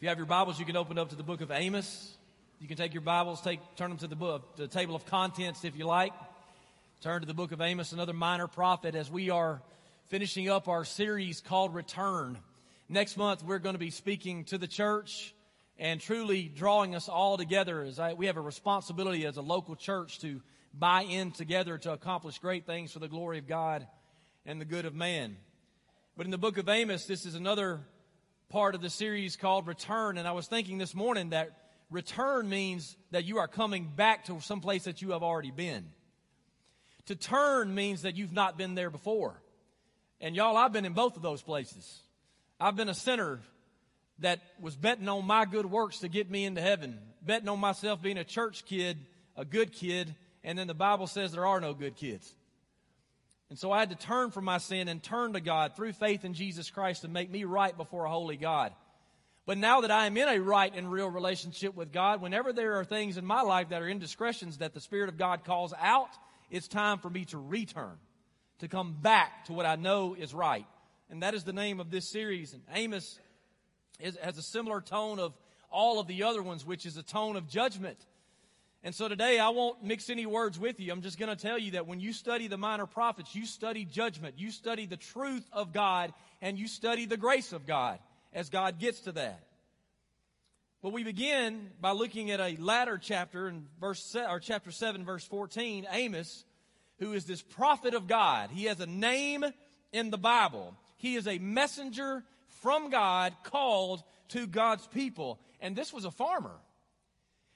If you have your Bibles, you can open up to the book of Amos. You can take your Bibles, take, turn them to the, book, the table of contents if you like. Turn to the book of Amos, another minor prophet, as we are finishing up our series called Return. Next month, we're going to be speaking to the church and truly drawing us all together as I, we have a responsibility as a local church to buy in together to accomplish great things for the glory of God and the good of man. But in the book of Amos, this is another part of the series called Return. And I was thinking this morning that return means that you are coming back to some place that you have already been. To turn means that you've not been there before. And y'all, I've been in both of those places. I've been a sinner that was betting on my good works to get me into heaven, betting on myself being a church kid, a good kid, and then the Bible says there are no good kids. And so I had to turn from my sin and turn to God through faith in Jesus Christ to make me right before a holy God. But now that I am in a right and real relationship with God, whenever there are things in my life that are indiscretions that the Spirit of God calls out, it's time for me to return, to come back to what I know is right. And that is the name of this series. And Amos is, has a similar tone of all of the other ones, which is a tone of judgment. And so today I won't mix any words with you. I'm just going to tell you that when you study the minor prophets, you study judgment, you study the truth of God, and you study the grace of God as God gets to that. But we begin by looking at a latter chapter in verse or chapter 7 verse 14, Amos, who is this prophet of God. He has a name in the Bible. He is a messenger from God called to God's people. And this was a farmer.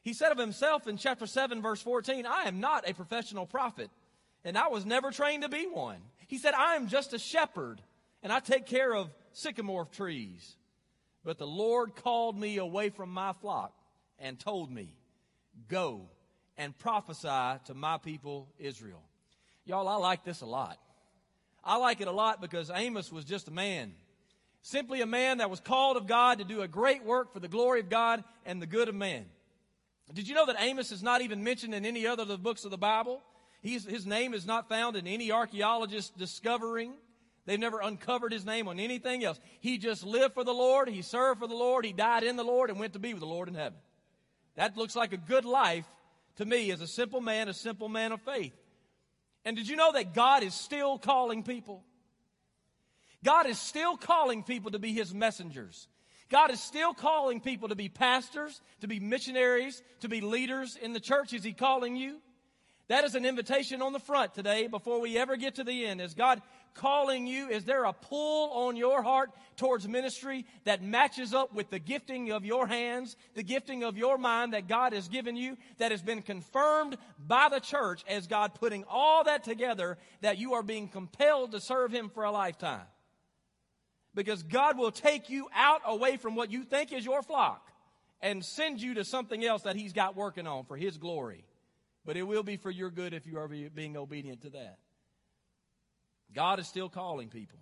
He said of himself in chapter 7, verse 14, I am not a professional prophet, and I was never trained to be one. He said, I am just a shepherd, and I take care of sycamore trees. But the Lord called me away from my flock and told me, Go and prophesy to my people Israel. Y'all, I like this a lot. I like it a lot because Amos was just a man. Simply a man that was called of God to do a great work for the glory of God and the good of man. Did you know that Amos is not even mentioned in any other of the books of the Bible? He's, his name is not found in any archaeologist discovering. They've never uncovered his name on anything else. He just lived for the Lord. He served for the Lord. He died in the Lord and went to be with the Lord in heaven. That looks like a good life to me as a simple man, a simple man of faith. And did you know that God is still calling people? God is still calling people to be his messengers. God is still calling people to be pastors, to be missionaries, to be leaders in the church. Is He calling you? That is an invitation on the front today before we ever get to the end. Is God calling you? Is there a pull on your heart towards ministry that matches up with the gifting of your hands, the gifting of your mind that God has given you, that has been confirmed by the church as God putting all that together that you are being compelled to serve Him for a lifetime? Because God will take you out away from what you think is your flock and send you to something else that He's got working on for His glory. But it will be for your good if you are being obedient to that. God is still calling people.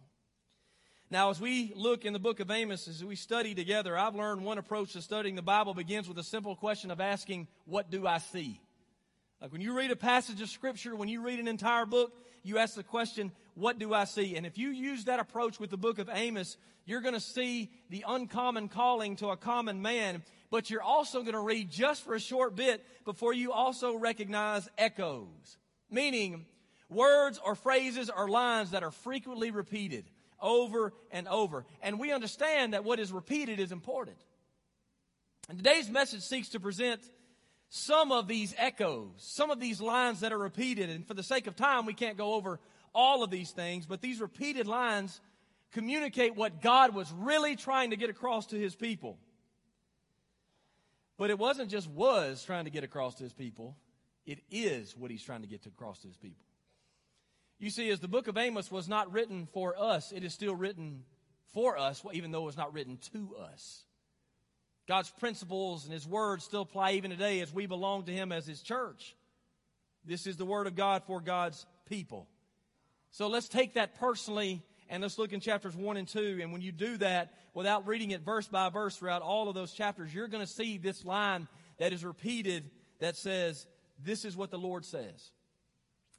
Now, as we look in the book of Amos, as we study together, I've learned one approach to studying the Bible begins with a simple question of asking, What do I see? Like when you read a passage of Scripture, when you read an entire book, you ask the question, what do I see? And if you use that approach with the book of Amos, you're going to see the uncommon calling to a common man, but you're also going to read just for a short bit before you also recognize echoes, meaning words or phrases or lines that are frequently repeated over and over. And we understand that what is repeated is important. And today's message seeks to present some of these echoes, some of these lines that are repeated. And for the sake of time, we can't go over all of these things, but these repeated lines communicate what God was really trying to get across to his people. But it wasn't just was trying to get across to his people, it is what he's trying to get across to his people. You see, as the book of Amos was not written for us, it is still written for us, even though it was not written to us. God's principles and his words still apply even today as we belong to him as his church. This is the word of God for God's people. So let's take that personally and let's look in chapters 1 and 2. And when you do that, without reading it verse by verse throughout all of those chapters, you're going to see this line that is repeated that says, This is what the Lord says.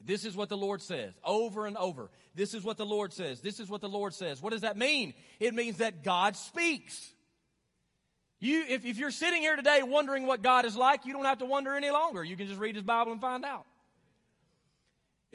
This is what the Lord says over and over. This is what the Lord says. This is what the Lord says. What does that mean? It means that God speaks. You, if, if you're sitting here today wondering what God is like, you don't have to wonder any longer. You can just read His Bible and find out.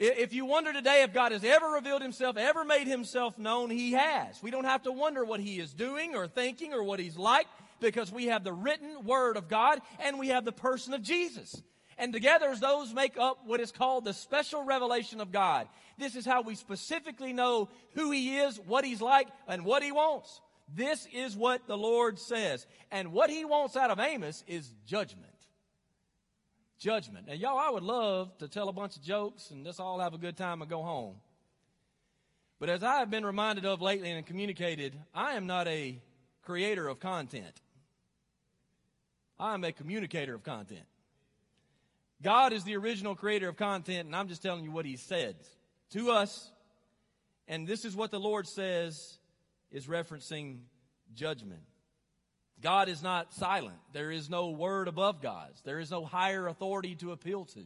If you wonder today if God has ever revealed Himself, ever made Himself known, He has. We don't have to wonder what He is doing or thinking or what He's like because we have the written Word of God and we have the person of Jesus. And together, those make up what is called the special revelation of God. This is how we specifically know who He is, what He's like, and what He wants. This is what the Lord says. And what he wants out of Amos is judgment. Judgment. Now, y'all, I would love to tell a bunch of jokes and let's all have a good time and go home. But as I have been reminded of lately and communicated, I am not a creator of content. I am a communicator of content. God is the original creator of content, and I'm just telling you what He said to us. And this is what the Lord says is referencing judgment. God is not silent. There is no word above God's. There is no higher authority to appeal to.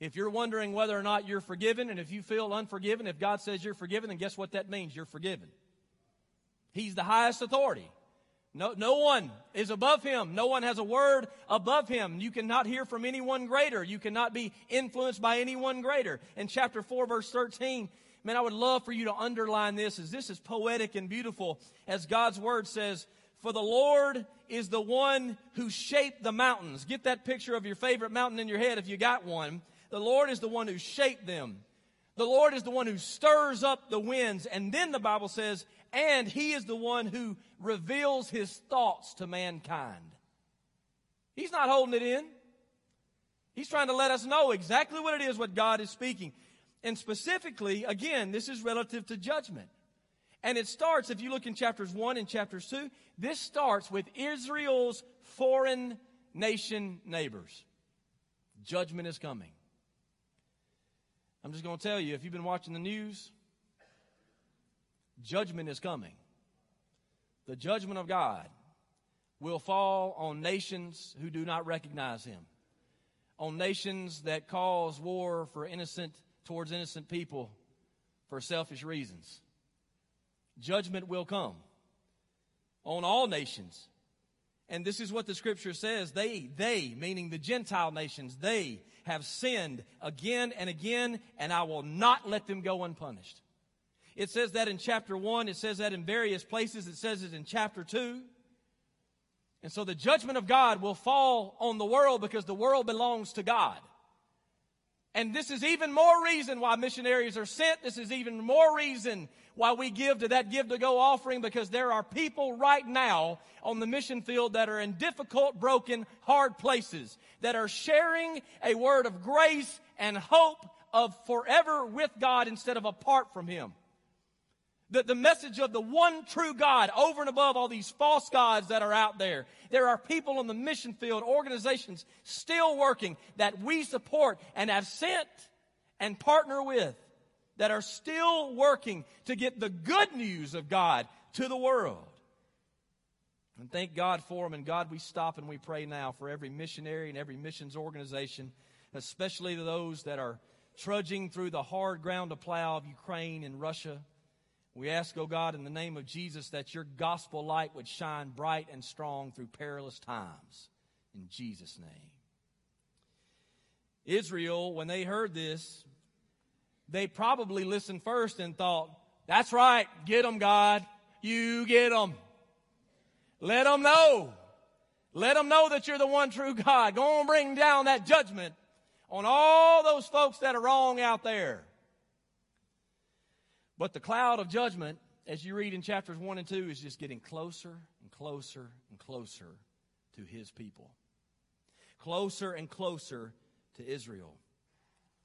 If you're wondering whether or not you're forgiven, and if you feel unforgiven, if God says you're forgiven, then guess what that means? You're forgiven. He's the highest authority. No, no one is above him. No one has a word above him. You cannot hear from anyone greater. You cannot be influenced by anyone greater. In chapter 4, verse 13, Man, I would love for you to underline this as this is poetic and beautiful as God's word says, for the Lord is the one who shaped the mountains. Get that picture of your favorite mountain in your head if you got one. The Lord is the one who shaped them. The Lord is the one who stirs up the winds. And then the Bible says, and he is the one who reveals his thoughts to mankind. He's not holding it in. He's trying to let us know exactly what it is what God is speaking. And specifically, again, this is relative to judgment. And it starts, if you look in chapters 1 and chapters 2, this starts with Israel's foreign nation neighbors. Judgment is coming. I'm just going to tell you, if you've been watching the news, judgment is coming. The judgment of God will fall on nations who do not recognize Him, on nations that cause war for innocent towards innocent people for selfish reasons. Judgment will come on all nations. And this is what the scripture says. They, they, meaning the Gentile nations, they have sinned again and again, and I will not let them go unpunished. It says that in chapter 1. It says that in various places. It says it in chapter 2. And so the judgment of God will fall on the world because the world belongs to God. And this is even more reason why missionaries are sent. This is even more reason why we give to that give to go offering because there are people right now on the mission field that are in difficult, broken, hard places that are sharing a word of grace and hope of forever with God instead of apart from Him the, the message of the one true God over and above all these false gods that are out there. There are people on the mission field, organizations still working that we support and have sent and partner with that are still working to get the good news of God to the world. And thank God for them. And God, we stop and we pray now for every missionary and every missions organization, especially those that are trudging through the hard ground to plow of Ukraine and Russia. We ask, O oh God, in the name of Jesus, that your gospel light would shine bright and strong through perilous times. In Jesus' name. Israel, when they heard this, they probably listened first and thought, that's right, get them, God. You get them. Let them know. Let them know that you're the one true God. Go and bring down that judgment on all those folks that are wrong out there. But the cloud of judgment, as you read in chapters 1 and 2, is just getting closer and closer and closer to his people. Closer and closer to Israel.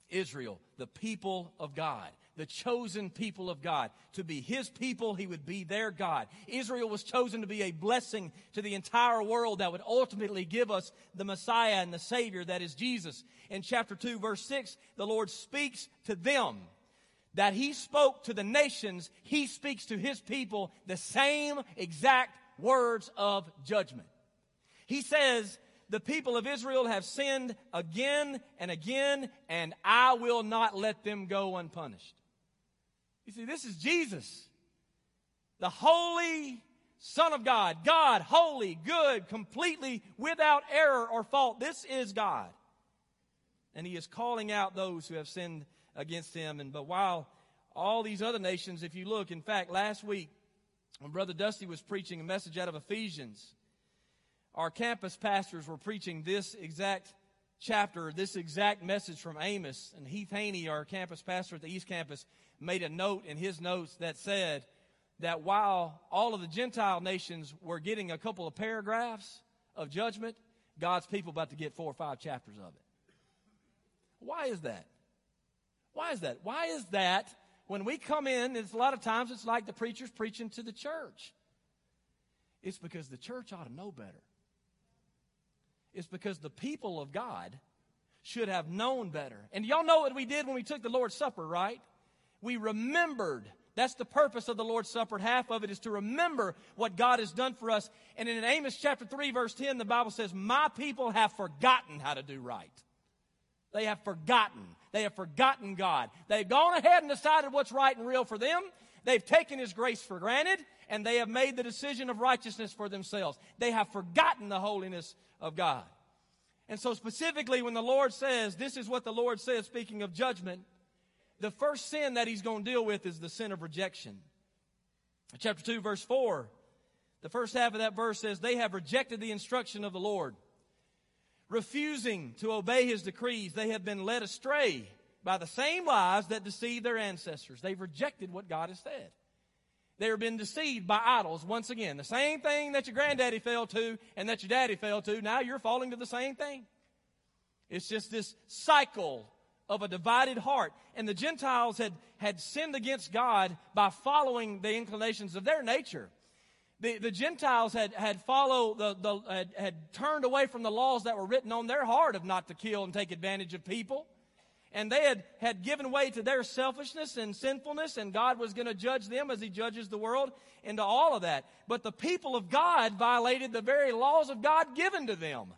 Israel, the people of God, the chosen people of God. To be his people, he would be their God. Israel was chosen to be a blessing to the entire world that would ultimately give us the Messiah and the Savior that is Jesus. In chapter 2, verse 6, the Lord speaks to them that he spoke to the nations, he speaks to his people the same exact words of judgment. He says, the people of Israel have sinned again and again, and I will not let them go unpunished. You see, this is Jesus, the holy, Son of God, God, holy, good, completely without error or fault. This is God. And he is calling out those who have sinned against him. And but while all these other nations, if you look, in fact, last week when Brother Dusty was preaching a message out of Ephesians, our campus pastors were preaching this exact chapter, this exact message from Amos. And Heath Haney, our campus pastor at the East Campus, made a note in his notes that said that while all of the Gentile nations were getting a couple of paragraphs of judgment, God's people about to get four or five chapters of it. Why is that? Why is that? Why is that when we come in, it's a lot of times it's like the preacher's preaching to the church. It's because the church ought to know better. It's because the people of God should have known better. And y'all know what we did when we took the Lord's Supper, right? We remembered. That's the purpose of the Lord's Supper. Half of it is to remember what God has done for us. And in Amos chapter 3, verse 10, the Bible says, My people have forgotten how to do right. They have forgotten. They have forgotten God. They've gone ahead and decided what's right and real for them. They've taken His grace for granted, and they have made the decision of righteousness for themselves. They have forgotten the holiness of God. And so, specifically, when the Lord says, This is what the Lord says, speaking of judgment, the first sin that He's going to deal with is the sin of rejection. Chapter 2, verse 4, the first half of that verse says, They have rejected the instruction of the Lord refusing to obey his decrees, they have been led astray by the same lies that deceived their ancestors. They've rejected what God has said. They have been deceived by idols once again. The same thing that your granddaddy fell to and that your daddy fell to, now you're falling to the same thing. It's just this cycle of a divided heart. And the Gentiles had, had sinned against God by following the inclinations of their nature the, the Gentiles had, had followed, the, the, had, had turned away from the laws that were written on their heart of not to kill and take advantage of people. And they had, had given way to their selfishness and sinfulness, and God was going to judge them as He judges the world into all of that. But the people of God violated the very laws of God given to them.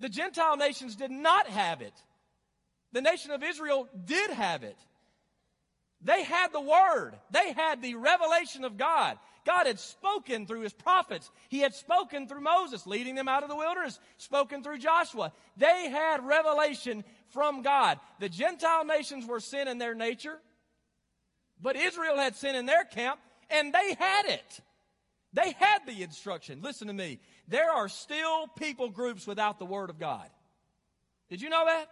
The Gentile nations did not have it. The nation of Israel did have it. They had the Word. They had the revelation of God. God had spoken through his prophets. He had spoken through Moses, leading them out of the wilderness, spoken through Joshua. They had revelation from God. The Gentile nations were sin in their nature, but Israel had sin in their camp, and they had it. They had the instruction. Listen to me. There are still people groups without the Word of God. Did you know that?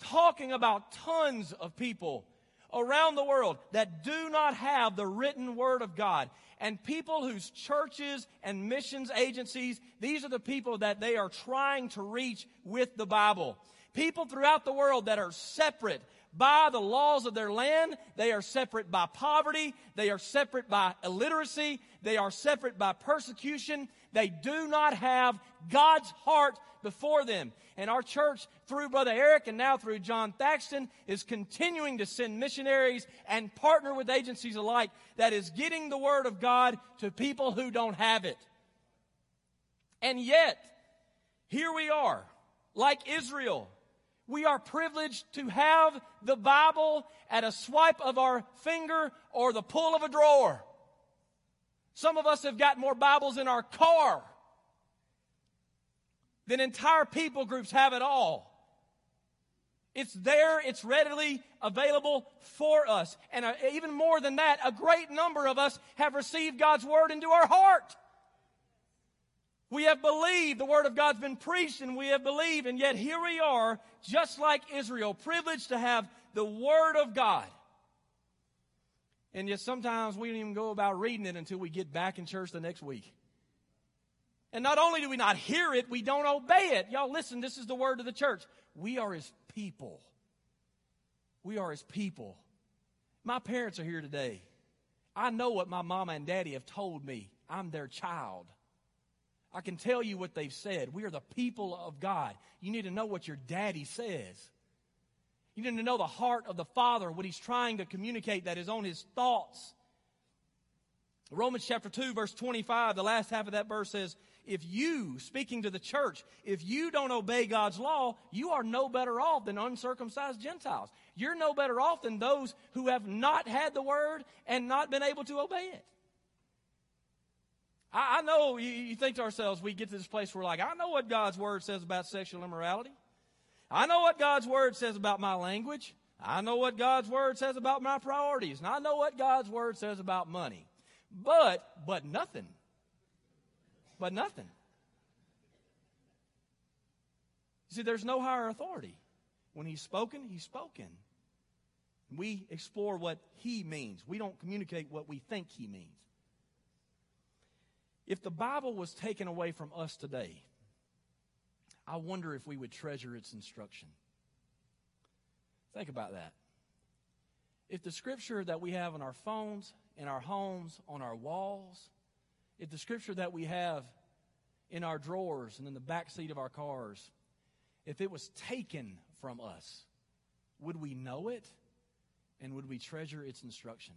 Talking about tons of people around the world that do not have the written word of God. And people whose churches and missions agencies, these are the people that they are trying to reach with the Bible. People throughout the world that are separate by the laws of their land. They are separate by poverty. They are separate by illiteracy. They are separate by persecution. They do not have God's heart before them. And our church, through Brother Eric and now through John Thaxton, is continuing to send missionaries and partner with agencies alike that is getting the Word of God to people who don't have it. And yet, here we are, like Israel. We are privileged to have the Bible at a swipe of our finger or the pull of a drawer. Some of us have got more Bibles in our car than entire people groups have at all. It's there, it's readily available for us. And uh, even more than that, a great number of us have received God's word into our heart. We have believed the word of God's been preached and we have believed, and yet here we are, just like Israel, privileged to have the word of God. And yet sometimes we don't even go about reading it until we get back in church the next week. And not only do we not hear it, we don't obey it. Y'all listen, this is the word of the church. We are his people. We are his people. My parents are here today. I know what my mama and daddy have told me. I'm their child. I can tell you what they've said. We are the people of God. You need to know what your daddy says. You need to know the heart of the Father, what he's trying to communicate that is on his thoughts. Romans chapter 2, verse 25, the last half of that verse says, if you, speaking to the church, if you don't obey God's law, you are no better off than uncircumcised Gentiles. You're no better off than those who have not had the word and not been able to obey it. I know, you, you think to ourselves, we get to this place where like, I know what God's word says about sexual immorality. I know what God's word says about my language. I know what God's word says about my priorities. And I know what God's word says about money. But, but nothing. But nothing. You see, there's no higher authority. When he's spoken, he's spoken. We explore what he means. We don't communicate what we think he means. If the Bible was taken away from us today, I wonder if we would treasure its instruction. Think about that. If the scripture that we have on our phones, in our homes, on our walls, if the scripture that we have in our drawers and in the back seat of our cars, if it was taken from us, would we know it and would we treasure its instruction?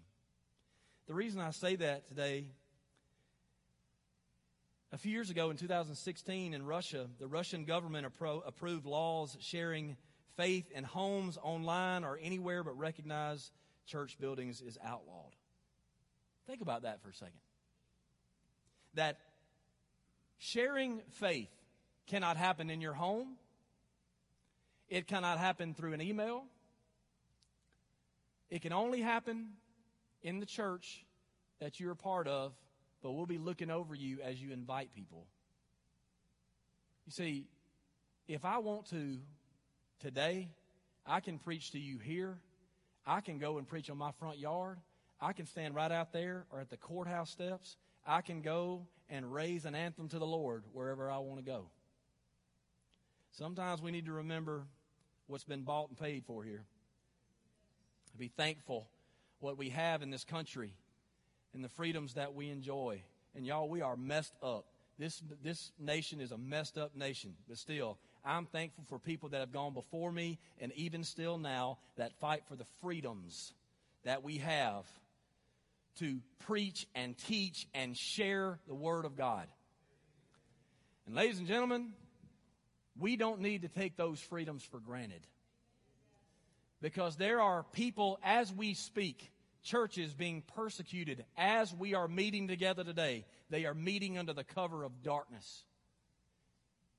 The reason I say that today a few years ago in 2016 in Russia, the Russian government appro- approved laws sharing faith in homes, online, or anywhere but recognized church buildings is outlawed. Think about that for a second. That sharing faith cannot happen in your home, it cannot happen through an email, it can only happen in the church that you're a part of but we'll be looking over you as you invite people. You see, if I want to today, I can preach to you here. I can go and preach on my front yard. I can stand right out there or at the courthouse steps. I can go and raise an anthem to the Lord wherever I want to go. Sometimes we need to remember what's been bought and paid for here. Be thankful what we have in this country and the freedoms that we enjoy. And y'all, we are messed up. This, this nation is a messed up nation, but still, I'm thankful for people that have gone before me and even still now that fight for the freedoms that we have to preach and teach and share the Word of God. And ladies and gentlemen, we don't need to take those freedoms for granted. Because there are people as we speak churches being persecuted as we are meeting together today. They are meeting under the cover of darkness.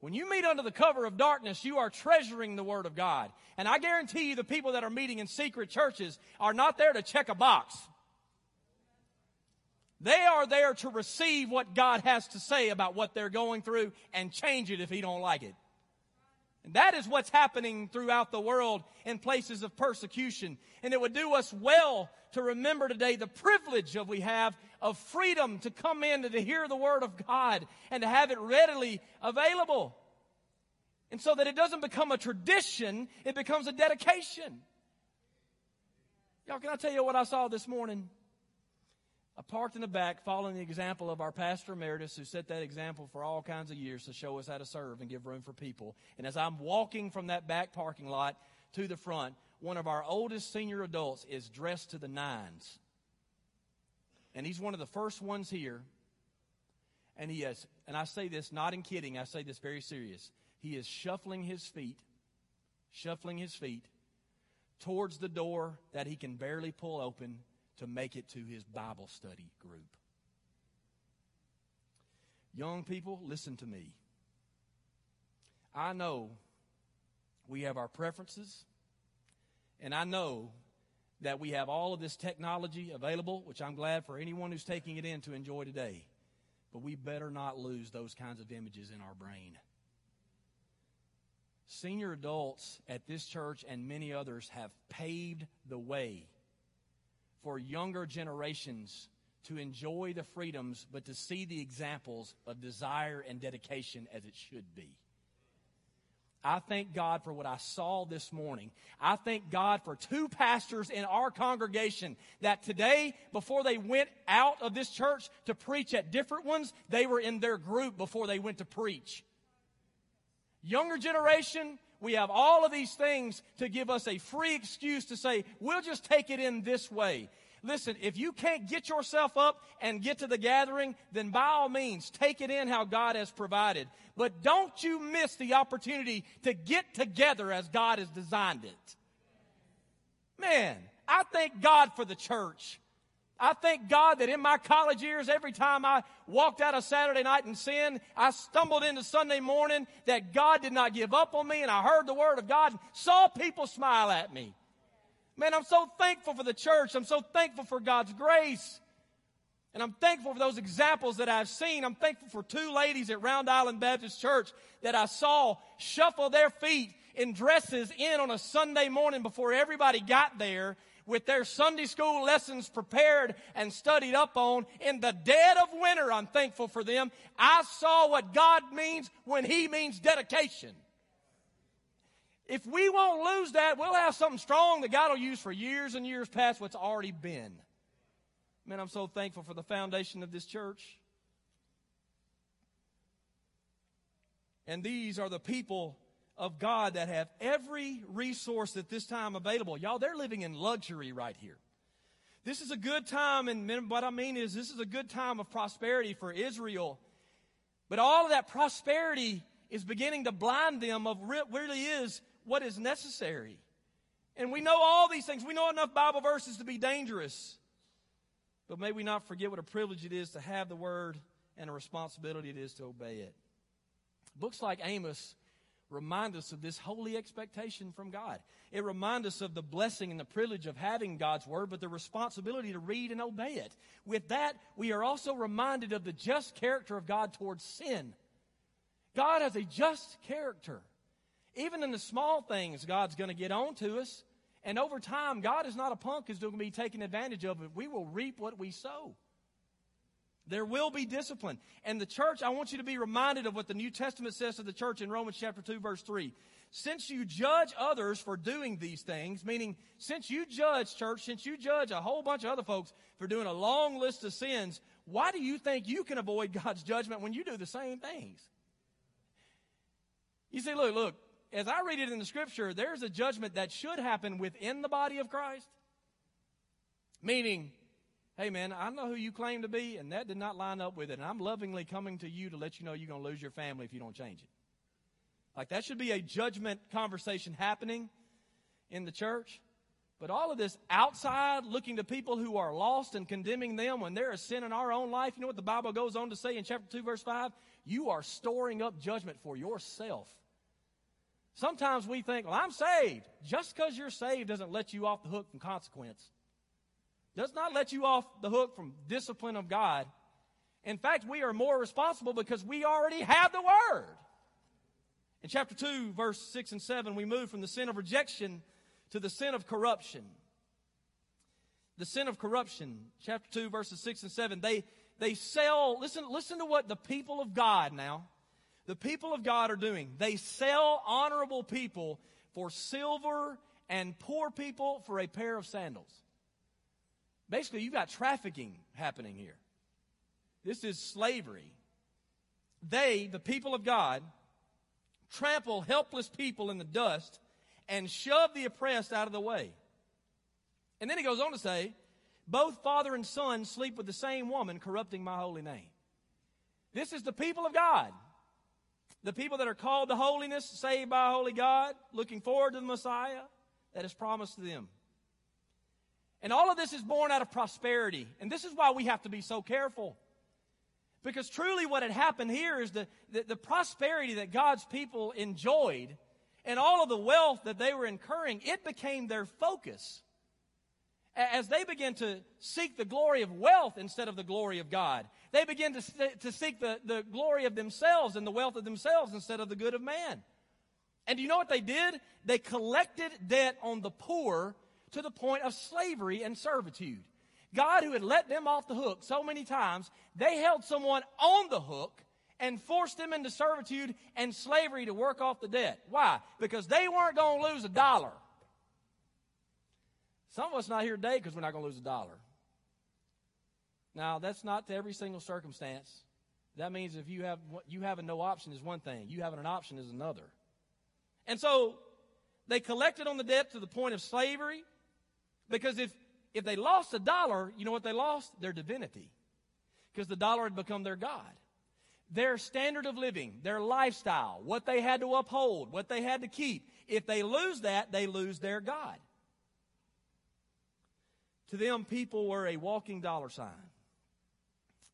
When you meet under the cover of darkness, you are treasuring the Word of God. And I guarantee you the people that are meeting in secret churches are not there to check a box. They are there to receive what God has to say about what they're going through and change it if He don't like it. And that is what's happening throughout the world in places of persecution. And it would do us well to remember today the privilege of we have of freedom to come in and to hear the Word of God and to have it readily available. And so that it doesn't become a tradition, it becomes a dedication. Y'all, can I tell you what I saw this morning? I parked in the back following the example of our pastor emeritus who set that example for all kinds of years to show us how to serve and give room for people. And as I'm walking from that back parking lot to the front, one of our oldest senior adults is dressed to the nines. And he's one of the first ones here. And he is, and I say this not in kidding, I say this very serious. He is shuffling his feet, shuffling his feet towards the door that he can barely pull open to make it to his Bible study group. Young people, listen to me. I know we have our preferences, and I know that we have all of this technology available, which I'm glad for anyone who's taking it in to enjoy today. But we better not lose those kinds of images in our brain. Senior adults at this church and many others have paved the way for younger generations to enjoy the freedoms, but to see the examples of desire and dedication as it should be. I thank God for what I saw this morning. I thank God for two pastors in our congregation that today, before they went out of this church to preach at different ones, they were in their group before they went to preach. Younger generation, we have all of these things to give us a free excuse to say, we'll just take it in this way. Listen, if you can't get yourself up and get to the gathering, then by all means, take it in how God has provided. But don't you miss the opportunity to get together as God has designed it. Man, I thank God for the church. I thank God that in my college years, every time I walked out of Saturday night in sin, I stumbled into Sunday morning, that God did not give up on me, and I heard the Word of God and saw people smile at me. Man, I'm so thankful for the church. I'm so thankful for God's grace. And I'm thankful for those examples that I've seen. I'm thankful for two ladies at Round Island Baptist Church that I saw shuffle their feet in dresses in on a Sunday morning before everybody got there with their Sunday school lessons prepared and studied up on in the dead of winter. I'm thankful for them. I saw what God means when He means dedication. If we won't lose that, we'll have something strong that God will use for years and years past what's already been. Man, I'm so thankful for the foundation of this church. And these are the people of God that have every resource at this time available. Y'all, they're living in luxury right here. This is a good time, and what I mean is, this is a good time of prosperity for Israel. But all of that prosperity is beginning to blind them of really is what is necessary. And we know all these things. We know enough Bible verses to be dangerous. But may we not forget what a privilege it is to have the Word and a responsibility it is to obey it. Books like Amos remind us of this holy expectation from God. It reminds us of the blessing and the privilege of having God's Word, but the responsibility to read and obey it. With that, we are also reminded of the just character of God towards sin. God has a just character. Even in the small things, God's going to get on to us. And over time, God is not a punk who's going to be taken advantage of. We will reap what we sow. There will be discipline. And the church, I want you to be reminded of what the New Testament says to the church in Romans chapter 2 verse 3. Since you judge others for doing these things, meaning since you judge church, since you judge a whole bunch of other folks for doing a long list of sins, why do you think you can avoid God's judgment when you do the same things? You see, look, look, as I read it in the scripture, there's a judgment that should happen within the body of Christ. Meaning, hey man, I know who you claim to be, and that did not line up with it. And I'm lovingly coming to you to let you know you're going to lose your family if you don't change it. Like that should be a judgment conversation happening in the church. But all of this outside looking to people who are lost and condemning them when there is sin in our own life, you know what the Bible goes on to say in chapter 2, verse 5? You are storing up judgment for yourself. Sometimes we think, well, I'm saved. Just because you're saved doesn't let you off the hook from consequence does not let you off the hook from discipline of God. In fact, we are more responsible because we already have the Word. In chapter 2, verse 6 and 7, we move from the sin of rejection to the sin of corruption. The sin of corruption, chapter 2, verses 6 and 7, they, they sell, listen, listen to what the people of God now, the people of God are doing. They sell honorable people for silver and poor people for a pair of sandals. Basically, you've got trafficking happening here. This is slavery. They, the people of God, trample helpless people in the dust and shove the oppressed out of the way. And then he goes on to say, both father and son sleep with the same woman, corrupting my holy name. This is the people of God. The people that are called to holiness, saved by holy God, looking forward to the Messiah that is promised to them. And all of this is born out of prosperity. And this is why we have to be so careful. Because truly, what had happened here is the, the, the, prosperity that God's people enjoyed and all of the wealth that they were incurring, it became their focus. As they began to seek the glory of wealth instead of the glory of God, they began to, to seek the, the glory of themselves and the wealth of themselves instead of the good of man. And do you know what they did? They collected debt on the poor to the point of slavery and servitude. God, who had let them off the hook so many times, they held someone on the hook and forced them into servitude and slavery to work off the debt. Why? Because they weren't going to lose a dollar. Some of us not here today because we're not going to lose a dollar. Now, that's not to every single circumstance. That means if you have you having no option is one thing, you having an option is another. And so they collected on the debt to the point of slavery, because if, if they lost a dollar, you know what they lost? Their divinity. Because the dollar had become their God. Their standard of living, their lifestyle, what they had to uphold, what they had to keep. If they lose that, they lose their God. To them, people were a walking dollar sign.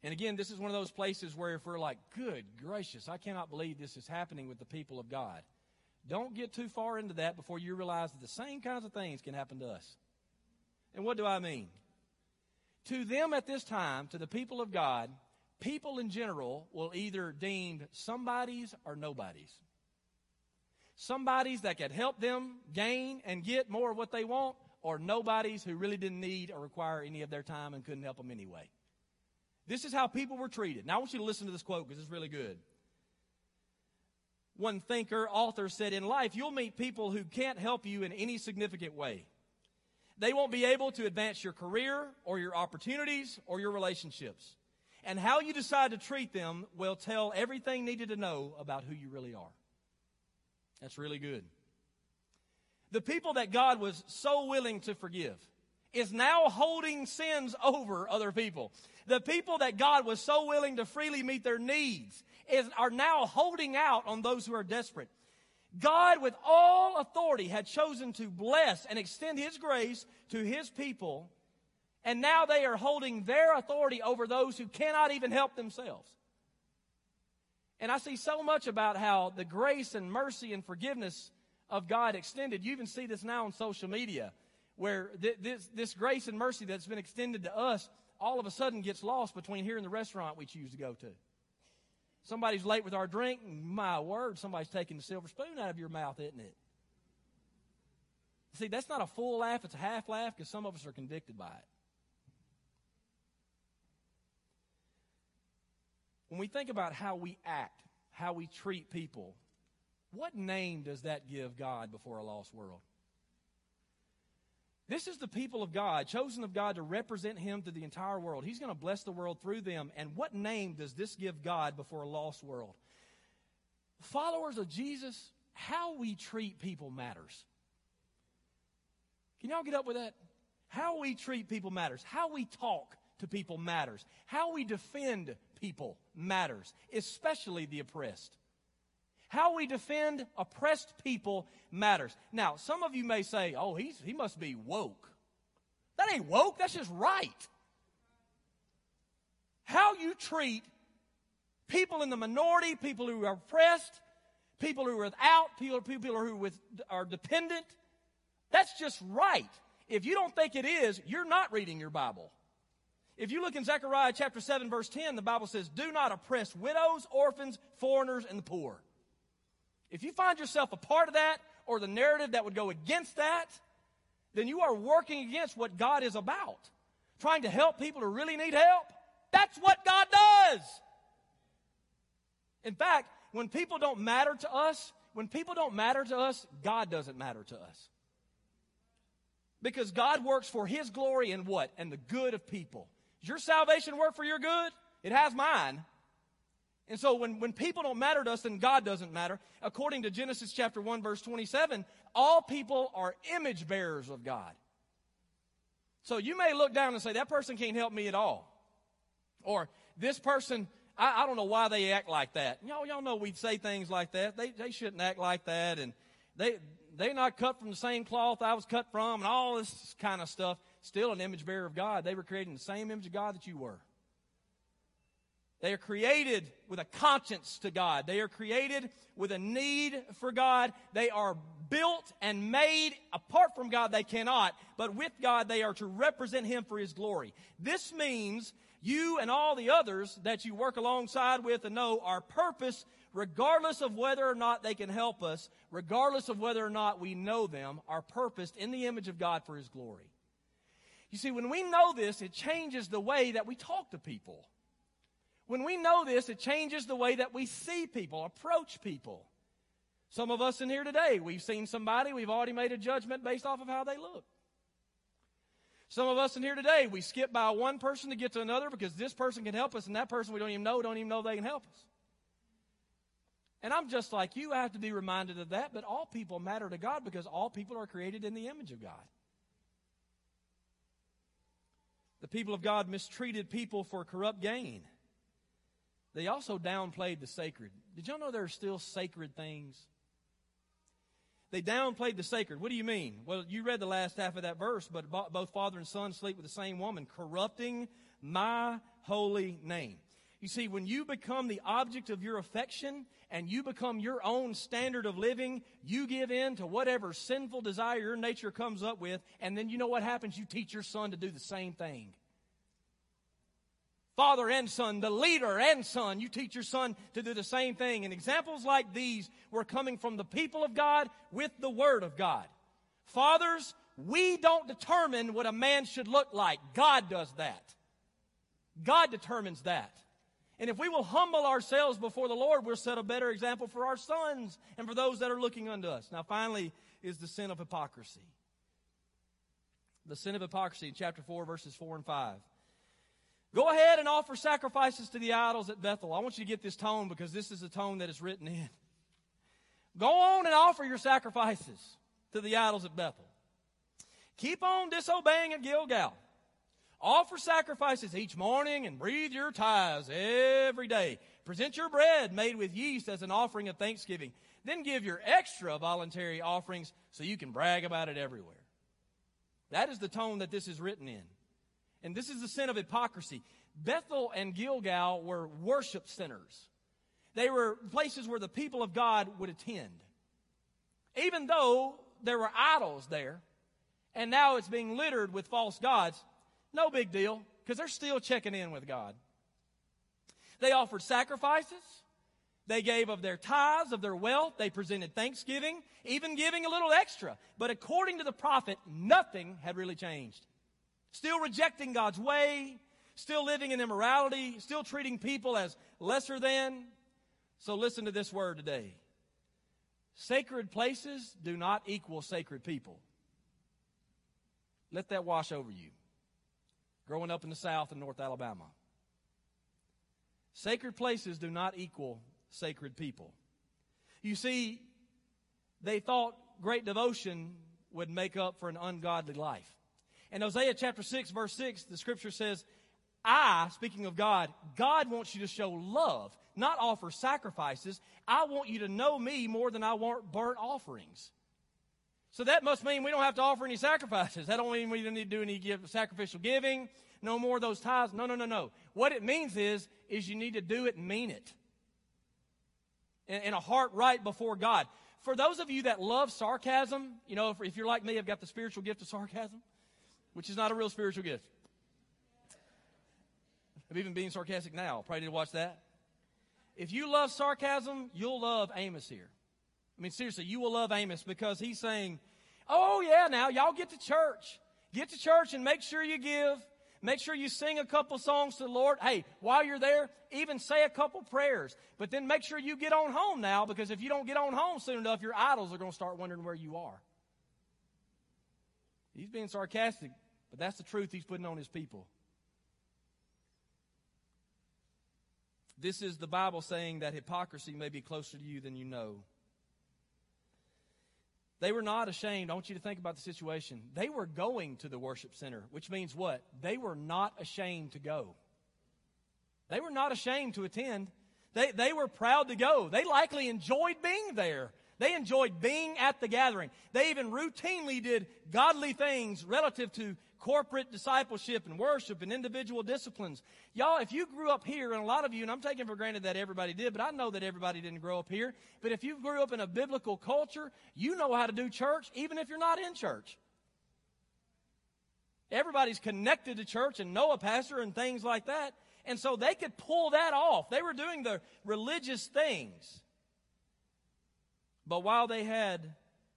And again, this is one of those places where if we're like, good gracious, I cannot believe this is happening with the people of God. Don't get too far into that before you realize that the same kinds of things can happen to us. And what do I mean? To them at this time, to the people of God, people in general will either deemed somebodies or nobodies. Somebodies that could help them gain and get more of what they want, or nobodies who really didn't need or require any of their time and couldn't help them anyway. This is how people were treated. Now I want you to listen to this quote because it's really good. One thinker, author said, In life, you'll meet people who can't help you in any significant way. They won't be able to advance your career or your opportunities or your relationships. And how you decide to treat them will tell everything needed to know about who you really are. That's really good. The people that God was so willing to forgive is now holding sins over other people. The people that God was so willing to freely meet their needs is, are now holding out on those who are desperate. God, with all authority, had chosen to bless and extend His grace to His people, and now they are holding their authority over those who cannot even help themselves. And I see so much about how the grace and mercy and forgiveness of God extended. You even see this now on social media, where th- this, this grace and mercy that's been extended to us all of a sudden gets lost between here and the restaurant we choose to go to. Somebody's late with our drink, my word, somebody's taking the silver spoon out of your mouth, isn't it? See, that's not a full laugh, it's a half laugh because some of us are convicted by it. When we think about how we act, how we treat people, what name does that give God before a lost world? This is the people of God, chosen of God to represent Him to the entire world. He's going to bless the world through them. And what name does this give God before a lost world? Followers of Jesus, how we treat people matters. Can y'all get up with that? How we treat people matters. How we talk to people matters. How we defend people matters, especially the oppressed. How we defend oppressed people matters. Now, some of you may say, oh, he's, he must be woke. That ain't woke, that's just right. How you treat people in the minority, people who are oppressed, people who are without, people, people who are, with, are dependent, that's just right. If you don't think it is, you're not reading your Bible. If you look in Zechariah chapter 7, verse 10, the Bible says, Do not oppress widows, orphans, foreigners, and the poor. If you find yourself a part of that or the narrative that would go against that, then you are working against what God is about. Trying to help people who really need help. That's what God does. In fact, when people don't matter to us, when people don't matter to us, God doesn't matter to us. Because God works for His glory and what? And the good of people. Does your salvation work for your good? It has mine. And so when, when people don't matter to us, then God doesn't matter. According to Genesis chapter 1, verse 27, all people are image bearers of God. So you may look down and say, that person can't help me at all. Or this person, I, I don't know why they act like that. Y'all, y'all know we'd say things like that. They, they shouldn't act like that. And they, they're not cut from the same cloth I was cut from and all this kind of stuff. Still an image bearer of God. They were created in the same image of God that you were. They are created with a conscience to God. They are created with a need for God. They are built and made apart from God. They cannot, but with God, they are to represent Him for His glory. This means you and all the others that you work alongside with and know our purpose, regardless of whether or not they can help us, regardless of whether or not we know them, are purposed in the image of God for His glory. You see, when we know this, it changes the way that we talk to people. When we know this, it changes the way that we see people, approach people. Some of us in here today, we've seen somebody, we've already made a judgment based off of how they look. Some of us in here today, we skip by one person to get to another because this person can help us and that person we don't even know don't even know they can help us. And I'm just like you, I have to be reminded of that, but all people matter to God because all people are created in the image of God. The people of God mistreated people for corrupt gain. They also downplayed the sacred. Did y'all know there are still sacred things? They downplayed the sacred. What do you mean? Well, you read the last half of that verse, but both father and son sleep with the same woman, corrupting my holy name. You see, when you become the object of your affection and you become your own standard of living, you give in to whatever sinful desire your nature comes up with, and then you know what happens? You teach your son to do the same thing. Father and son, the leader and son, you teach your son to do the same thing. And examples like these were coming from the people of God with the Word of God. Fathers, we don't determine what a man should look like. God does that. God determines that. And if we will humble ourselves before the Lord, we'll set a better example for our sons and for those that are looking unto us. Now, finally, is the sin of hypocrisy. The sin of hypocrisy in chapter 4, verses 4 and 5. Go ahead and offer sacrifices to the idols at Bethel. I want you to get this tone because this is the tone that is written in. Go on and offer your sacrifices to the idols at Bethel. Keep on disobeying at Gilgal. Offer sacrifices each morning and breathe your tithes every day. Present your bread made with yeast as an offering of thanksgiving. Then give your extra voluntary offerings so you can brag about it everywhere. That is the tone that this is written in. And this is the sin of hypocrisy. Bethel and Gilgal were worship centers. They were places where the people of God would attend. Even though there were idols there, and now it's being littered with false gods, no big deal, because they're still checking in with God. They offered sacrifices. They gave of their tithes, of their wealth. They presented thanksgiving, even giving a little extra. But according to the prophet, nothing had really changed. Still rejecting God's way, still living in immorality, still treating people as lesser than. So listen to this word today. Sacred places do not equal sacred people. Let that wash over you growing up in the South and North Alabama. Sacred places do not equal sacred people. You see, they thought great devotion would make up for an ungodly life. In Hosea chapter 6, verse 6, the scripture says, I, speaking of God, God wants you to show love, not offer sacrifices. I want you to know me more than I want burnt offerings. So that must mean we don't have to offer any sacrifices. That don't mean we don't need to do any give, sacrificial giving, no more of those tithes. No, no, no, no. What it means is, is you need to do it and mean it. In, a heart right before God. For those of you that love sarcasm, you know, if, if you're like me, I've got the spiritual gift of sarcasm, which is not a real spiritual gift. I'm even being sarcastic now. Probably to watch that. If you love sarcasm, you'll love Amos here. I mean, seriously, you will love Amos because he's saying, Oh, yeah, now y'all get to church. Get to church and make sure you give. Make sure you sing a couple songs to the Lord. Hey, while you're there, even say a couple prayers. But then make sure you get on home now because if you don't get on home soon enough, your idols are going to start wondering where you are. He's being sarcastic, but that's the truth he's putting on his people. This is the Bible saying that hypocrisy may be closer to you than you know. They were not ashamed. I want you to think about the situation. They were going to the worship center, which means what? They were not ashamed to go. They were not ashamed to attend. They, they were proud to go. They likely enjoyed being there. They enjoyed being at the gathering. They even routinely did godly things relative to corporate discipleship and worship and individual disciplines. Y'all, if you grew up here, and a lot of you, and I'm taking for granted that everybody did, but I know that everybody didn't grow up here. But if you grew up in a biblical culture, you know how to do church, even if you're not in church. Everybody's connected to church and know a pastor and things like that. And so they could pull that off. They were doing the religious things. But while they had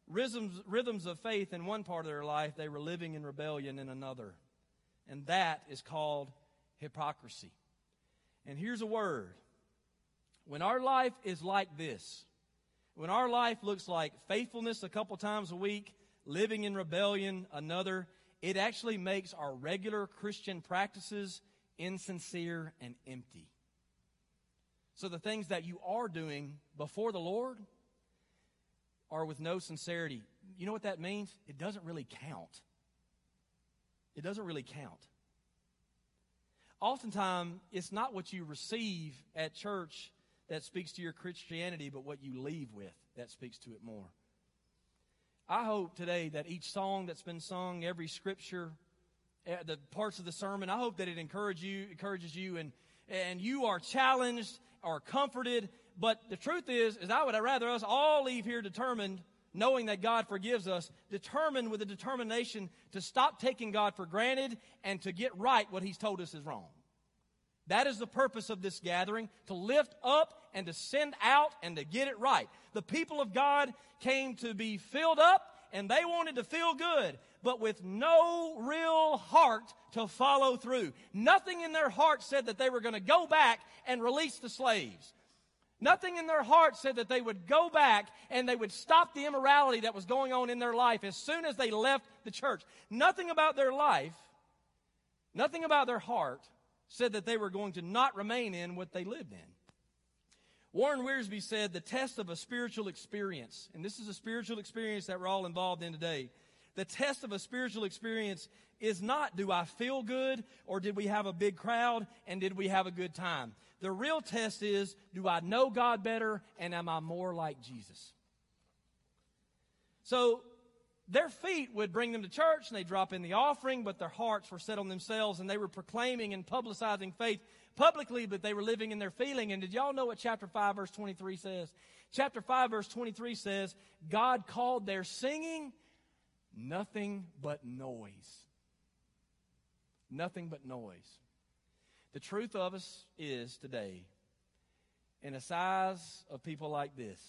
rhythms, rhythms of faith in one part of their life, they were living in rebellion in another. And that is called hypocrisy. And here's a word. When our life is like this, when our life looks like faithfulness a couple times a week, living in rebellion another, it actually makes our regular Christian practices insincere and empty. So the things that you are doing before the Lord, are with no sincerity, you know what that means? It doesn't really count. It doesn't really count. Oftentimes, it's not what you receive at church that speaks to your Christianity, but what you leave with that speaks to it more. I hope today that each song that's been sung, every scripture, eh, the parts of the sermon, I hope that it encourages you, encourages you and, and you are challenged or comforted. But the truth is, is I would rather us all leave here determined, knowing that God forgives us, determined with a determination to stop taking God for granted and to get right what He's told us is wrong. That is the purpose of this gathering, to lift up and to send out and to get it right. The people of God came to be filled up and they wanted to feel good, but with no real heart to follow through. Nothing in their heart said that they were going to go back and release the slaves. Nothing in their heart said that they would go back and they would stop the immorality that was going on in their life as soon as they left the church. Nothing about their life, nothing about their heart said that they were going to not remain in what they lived in. Warren Wiersbe said the test of a spiritual experience, and this is a spiritual experience that we're all involved in today. The test of a spiritual experience is not do I feel good or did we have a big crowd and did we have a good time? The real test is do I know God better and am I more like Jesus? So their feet would bring them to church and they drop in the offering, but their hearts were set on themselves and they were proclaiming and publicizing faith publicly, but they were living in their feeling. And did y'all know what chapter 5 verse 23 says? Chapter 5 verse 23 says, God called their singing nothing but noise. Nothing but noise. The truth of us is today, in a size of people like this,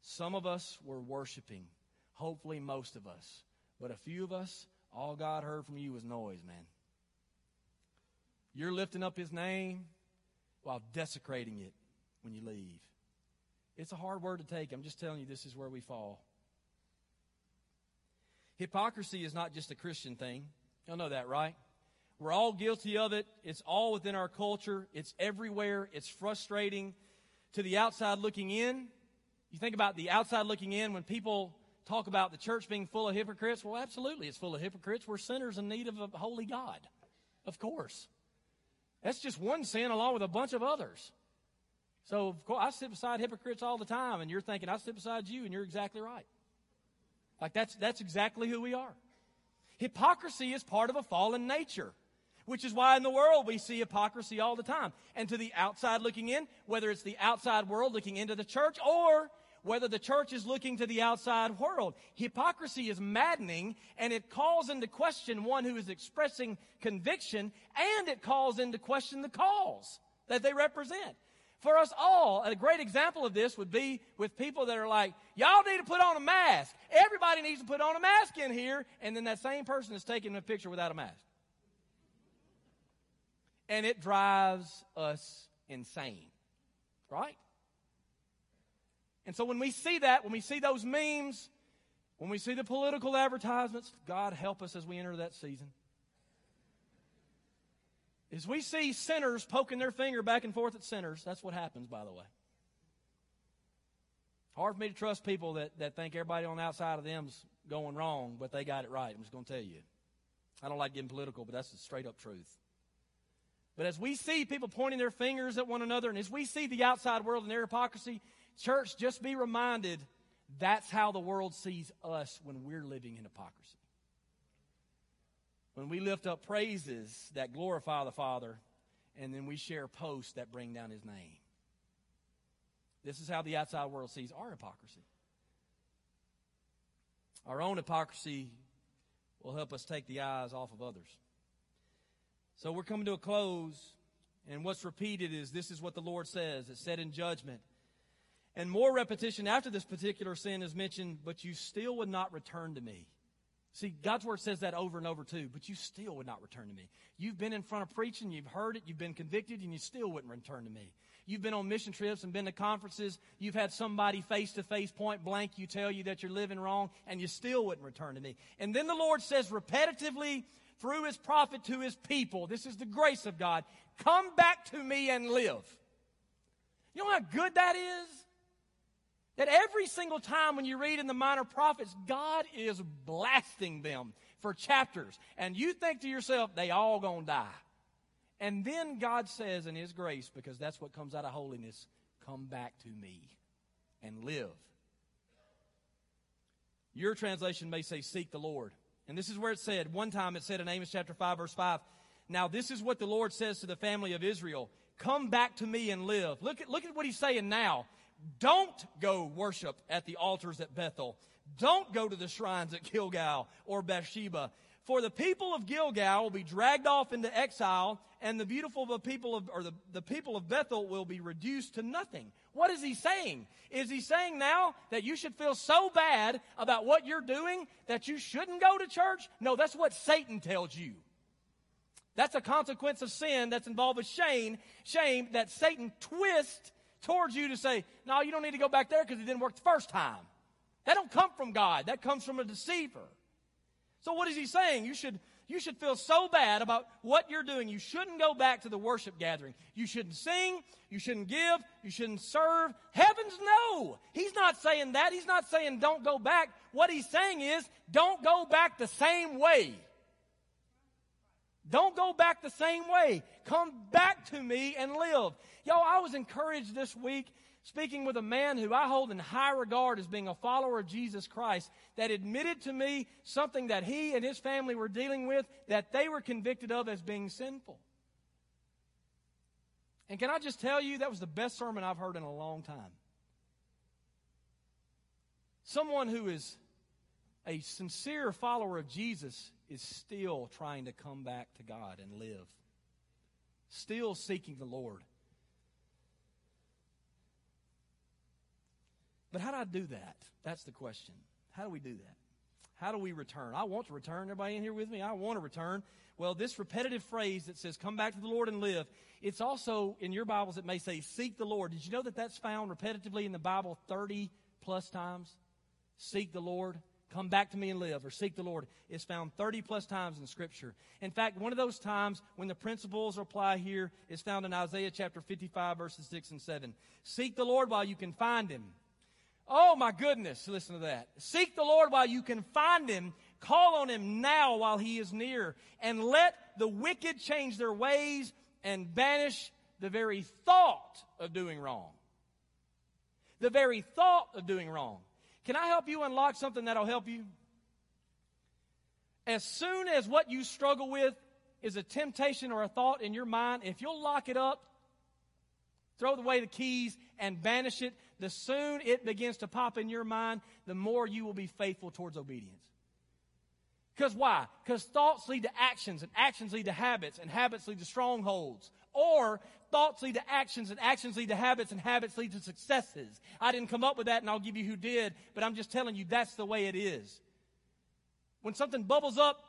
some of us were worshiping Hopefully, most of us. But a few of us, all God heard from you was noise, man. You're lifting up His name while desecrating it when you leave. It's a hard word to take. I'm just telling you, this is where we fall. Hypocrisy is not just a Christian thing. Y'all know that, right? We're all guilty of it. It's all within our culture. It's everywhere. It's frustrating to the outside looking in. You think about the outside looking in when people talk about the church being full of hypocrites. Well, absolutely, it's full of hypocrites. We're sinners in need of a holy God. Of course. That's just one sin along with a bunch of others. So, of course, I sit beside hypocrites all the time, and you're thinking, I sit beside you, and you're exactly right. Like, that's, that's exactly who we are. Hypocrisy is part of a fallen nature, which is why in the world we see hypocrisy all the time. And to the outside looking in, whether it's the outside world looking into the church or whether the church is looking to the outside world. Hypocrisy is maddening and it calls into question one who is expressing conviction and it calls into question the cause that they represent. For us all, a great example of this would be with people that are like, y'all need to put on a mask. Everybody needs to put on a mask in here. And then that same person is taking a picture without a mask. And it drives us insane. Right? And so when we see that, when we see those memes, when we see the political advertisements, God help us as we enter that season. As we see sinners poking their finger back and forth at sinners, that's what happens, by the way. Hard for me to trust people that, that think everybody on the outside of them's going wrong, but they got it right. I'm just going to tell you. I don't like getting political, but that's the straight up truth. But as we see people pointing their fingers at one another, and as we see the outside world and their hypocrisy, Church, just be reminded that's how the world sees us when we're living in hypocrisy. When we lift up praises that glorify the Father, and then we share posts that bring down His name. This is how the outside world sees our hypocrisy. Our own hypocrisy will help us take the eyes off of others. So we're coming to a close, and what's repeated is this is what the Lord says. It's said in judgment. And more repetition after this particular sin is mentioned, but you still would not return to me. See, God's word says that over and over too, but you still would not return to me. You've been in front of preaching, you've heard it, you've been convicted, and you still wouldn't return to me. You've been on mission trips and been to conferences, you've had somebody face to face, point blank, you tell you that you're living wrong, and you still wouldn't return to me. And then the Lord says repetitively through his prophet to his people, this is the grace of God, come back to me and live. You know how good that is? That every single time when you read in the minor prophets, God is blasting them for chapters. And you think to yourself, they all gonna die. And then God says in His grace, because that's what comes out of holiness, come back to me and live. Your translation may say, Seek the Lord. And this is where it said, one time it said in Amos chapter 5, verse 5, Now this is what the Lord says to the family of Israel Come back to me and live. Look at, look at what he's saying now. Don't go worship at the altars at Bethel. Don't go to the shrines at Gilgal or Beersheba. For the people of Gilgal will be dragged off into exile, and the beautiful people of, or the, the people of Bethel will be reduced to nothing. What is he saying? Is he saying now that you should feel so bad about what you're doing that you shouldn't go to church? No, that's what Satan tells you. That's a consequence of sin that's involved with shame, shame that Satan twists towards you to say, no, you don't need to go back there because it didn't work the first time. That don't come from God. That comes from a deceiver. So what is he saying? You should, you should feel so bad about what you're doing. You shouldn't go back to the worship gathering. You shouldn't sing. You shouldn't give. You shouldn't serve. Heavens no. He's not saying that. He's not saying don't go back. What he's saying is don't go back the same way. Don't go back the same way. Come back to me and live. Yo, I was encouraged this week speaking with a man who I hold in high regard as being a follower of Jesus Christ, that admitted to me something that he and his family were dealing with that they were convicted of as being sinful. And can I just tell you, that was the best sermon I've heard in a long time. Someone who is a sincere follower of Jesus is still trying to come back to God and live, still seeking the Lord. But how do I do that? That's the question. How do we do that? How do we return? I want to return. Everybody in here with me? I want to return. Well, this repetitive phrase that says, come back to the Lord and live, it's also in your Bibles, it may say, seek the Lord. Did you know that that's found repetitively in the Bible 30 plus times? Seek the Lord. Come back to me and live, or seek the Lord, is found 30 plus times in Scripture. In fact, one of those times when the principles apply here is found in Isaiah chapter 55, verses 6 and 7. Seek the Lord while you can find him. Oh my goodness, listen to that. Seek the Lord while you can find him. Call on him now while he is near. And let the wicked change their ways and banish the very thought of doing wrong. The very thought of doing wrong. Can I help you unlock something that'll help you? As soon as what you struggle with is a temptation or a thought in your mind, if you'll lock it up, throw away the keys, and banish it, the soon it begins to pop in your mind, the more you will be faithful towards obedience. Because why? Because thoughts lead to actions, and actions lead to habits, and habits lead to strongholds. Or thoughts lead to actions and actions lead to habits and habits lead to successes. I didn't come up with that and I'll give you who did, but I'm just telling you that's the way it is. When something bubbles up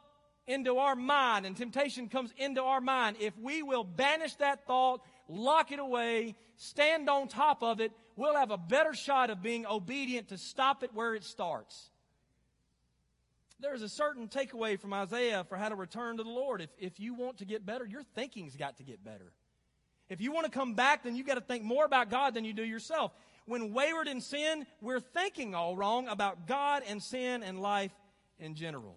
into our mind and temptation comes into our mind, if we will banish that thought, lock it away, stand on top of it, we'll have a better shot of being obedient to stop it where it starts. There's a certain takeaway from Isaiah for how to return to the Lord. If, if you want to get better, your thinking's got to get better. If you want to come back, then you've got to think more about God than you do yourself. When wayward in sin, we're thinking all wrong about God and sin and life in general.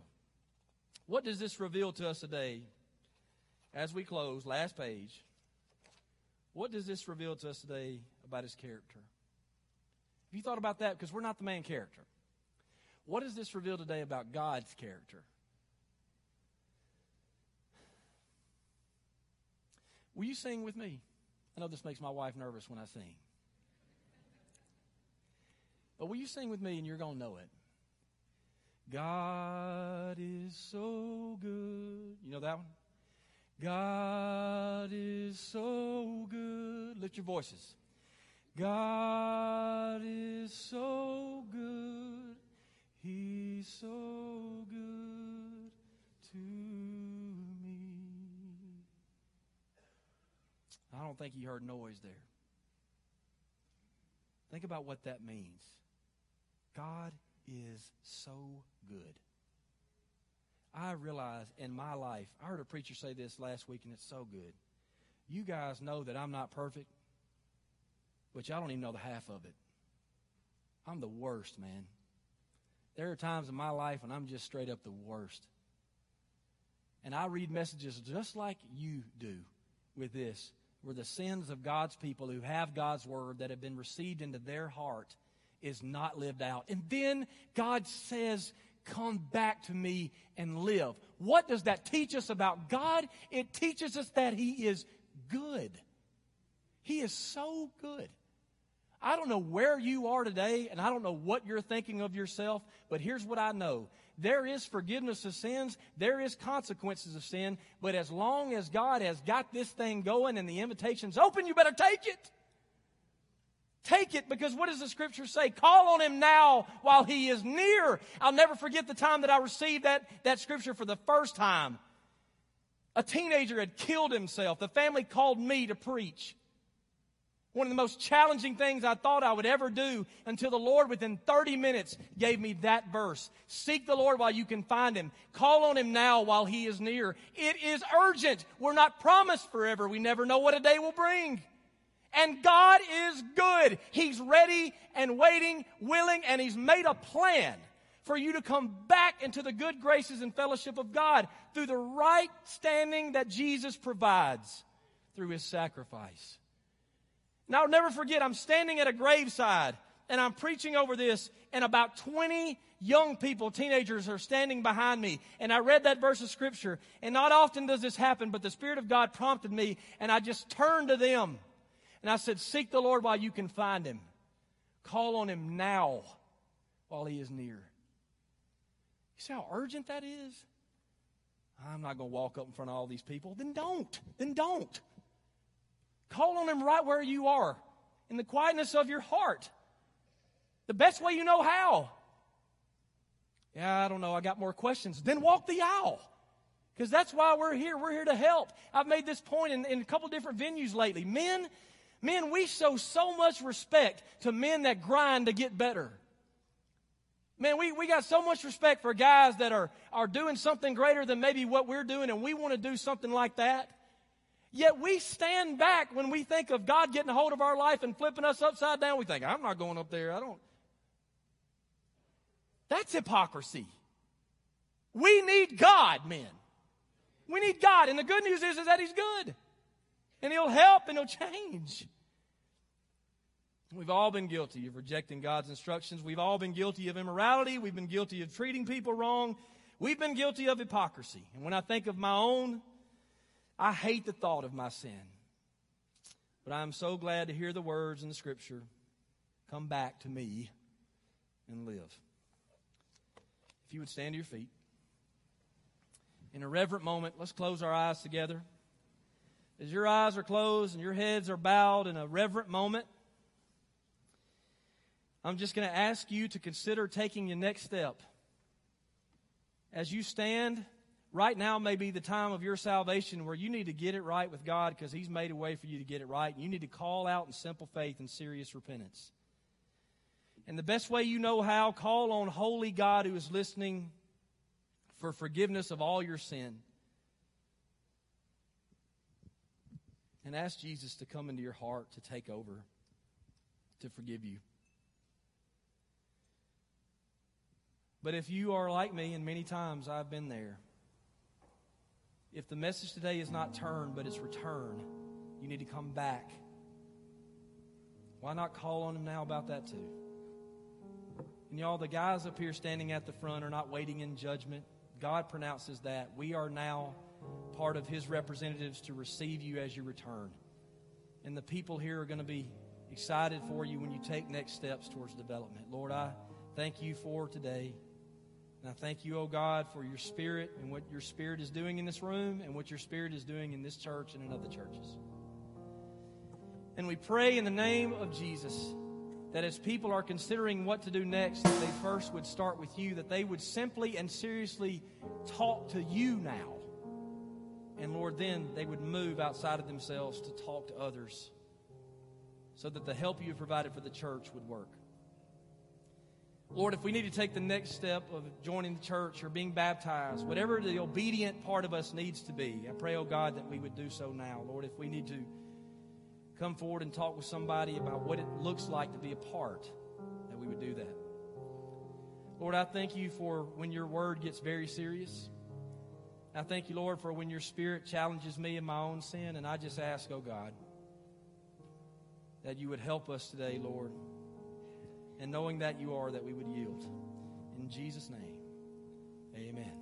What does this reveal to us today? As we close, last page. What does this reveal to us today about his character? Have you thought about that? Because we're not the main character. What does this reveal today about God's character? Will you sing with me? I know this makes my wife nervous when I sing. But will you sing with me and you're going to know it? God is so good. You know that one? God is so good. Lift your voices. God is so good. He's so good to me. I don't think he heard noise there. Think about what that means. God is so good. I realize in my life, I heard a preacher say this last week, and it's so good. You guys know that I'm not perfect, which I don't even know the half of it. I'm the worst, man. There are times in my life when I'm just straight up the worst. And I read messages just like you do with this where the sins of God's people who have God's word that have been received into their heart is not lived out. And then God says, Come back to me and live. What does that teach us about God? It teaches us that He is good. He is so good. I don't know where you are today, and I don't know what you're thinking of yourself, but here's what I know. There is forgiveness of sins, there is consequences of sin, but as long as God has got this thing going and the invitation's open, you better take it. Take it because what does the scripture say? Call on him now while he is near. I'll never forget the time that I received that, that scripture for the first time. A teenager had killed himself. The family called me to preach. One of the most challenging things I thought I would ever do until the Lord within 30 minutes gave me that verse. Seek the Lord while you can find him. Call on him now while he is near. It is urgent. We're not promised forever. We never know what a day will bring. And God is good. He's ready and waiting, willing, and He's made a plan for you to come back into the good graces and fellowship of God through the right standing that Jesus provides through His sacrifice. Now, I'll never forget, I'm standing at a graveside and I'm preaching over this, and about 20 young people, teenagers, are standing behind me. And I read that verse of scripture, and not often does this happen, but the Spirit of God prompted me, and I just turned to them and I said, Seek the Lord while you can find him. Call on him now while he is near. You see how urgent that is? I'm not going to walk up in front of all these people. Then don't. Then don't. Call on him right where you are, in the quietness of your heart. The best way you know how. Yeah, I don't know. I got more questions. Then walk the aisle. Because that's why we're here. We're here to help. I've made this point in, in a couple different venues lately. Men, Men, we show so much respect to men that grind to get better. Man, we, we got so much respect for guys that are, are doing something greater than maybe what we're doing, and we want to do something like that. Yet we stand back when we think of God getting a hold of our life and flipping us upside down. We think, I'm not going up there. I don't. That's hypocrisy. We need God, men. We need God. And the good news is, is that He's good. And He'll help and He'll change. We've all been guilty of rejecting God's instructions. We've all been guilty of immorality. We've been guilty of treating people wrong. We've been guilty of hypocrisy. And when I think of my own, I hate the thought of my sin. But I'm so glad to hear the words in the scripture come back to me and live. If you would stand to your feet. In a reverent moment, let's close our eyes together. As your eyes are closed and your heads are bowed in a reverent moment, I'm just going to ask you to consider taking your next step. As you stand, right now may be the time of your salvation where you need to get it right with God because He's made a way for you to get it right. You need to call out in simple faith and serious repentance. And the best way you know how, call on holy God who is listening for forgiveness of all your sin. And ask Jesus to come into your heart to take over, to forgive you. But if you are like me, and many times I've been there, if the message today is not turn, but it's return, you need to come back. Why not call on him now about that too? And y'all, the guys up here standing at the front are not waiting in judgment. God pronounces that. We are now part of his representatives to receive you as you return. And the people here are going to be excited for you when you take next steps towards development. Lord, I thank you for today. And I thank you, oh God, for your spirit and what your spirit is doing in this room and what your spirit is doing in this church and in other churches. And we pray in the name of Jesus that as people are considering what to do next, that they first would start with you, that they would simply and seriously talk to you now. And Lord, then they would move outside of themselves to talk to others so that the help you provided for the church would work. Lord, if we need to take the next step of joining the church or being baptized, whatever the obedient part of us needs to be, I pray, oh God, that we would do so now. Lord, if we need to come forward and talk with somebody about what it looks like to be a part, that we would do that. Lord, I thank you for when your word gets very serious. I thank you, Lord, for when your spirit challenges me in my own sin. And I just ask, oh God, that you would help us today, Lord and knowing that you are, that we would yield. In Jesus' name, amen.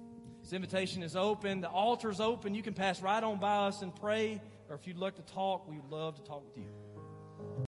This invitation is open. The altar's open. You can pass right on by us and pray. Or if you'd like to talk, we would love to talk with you.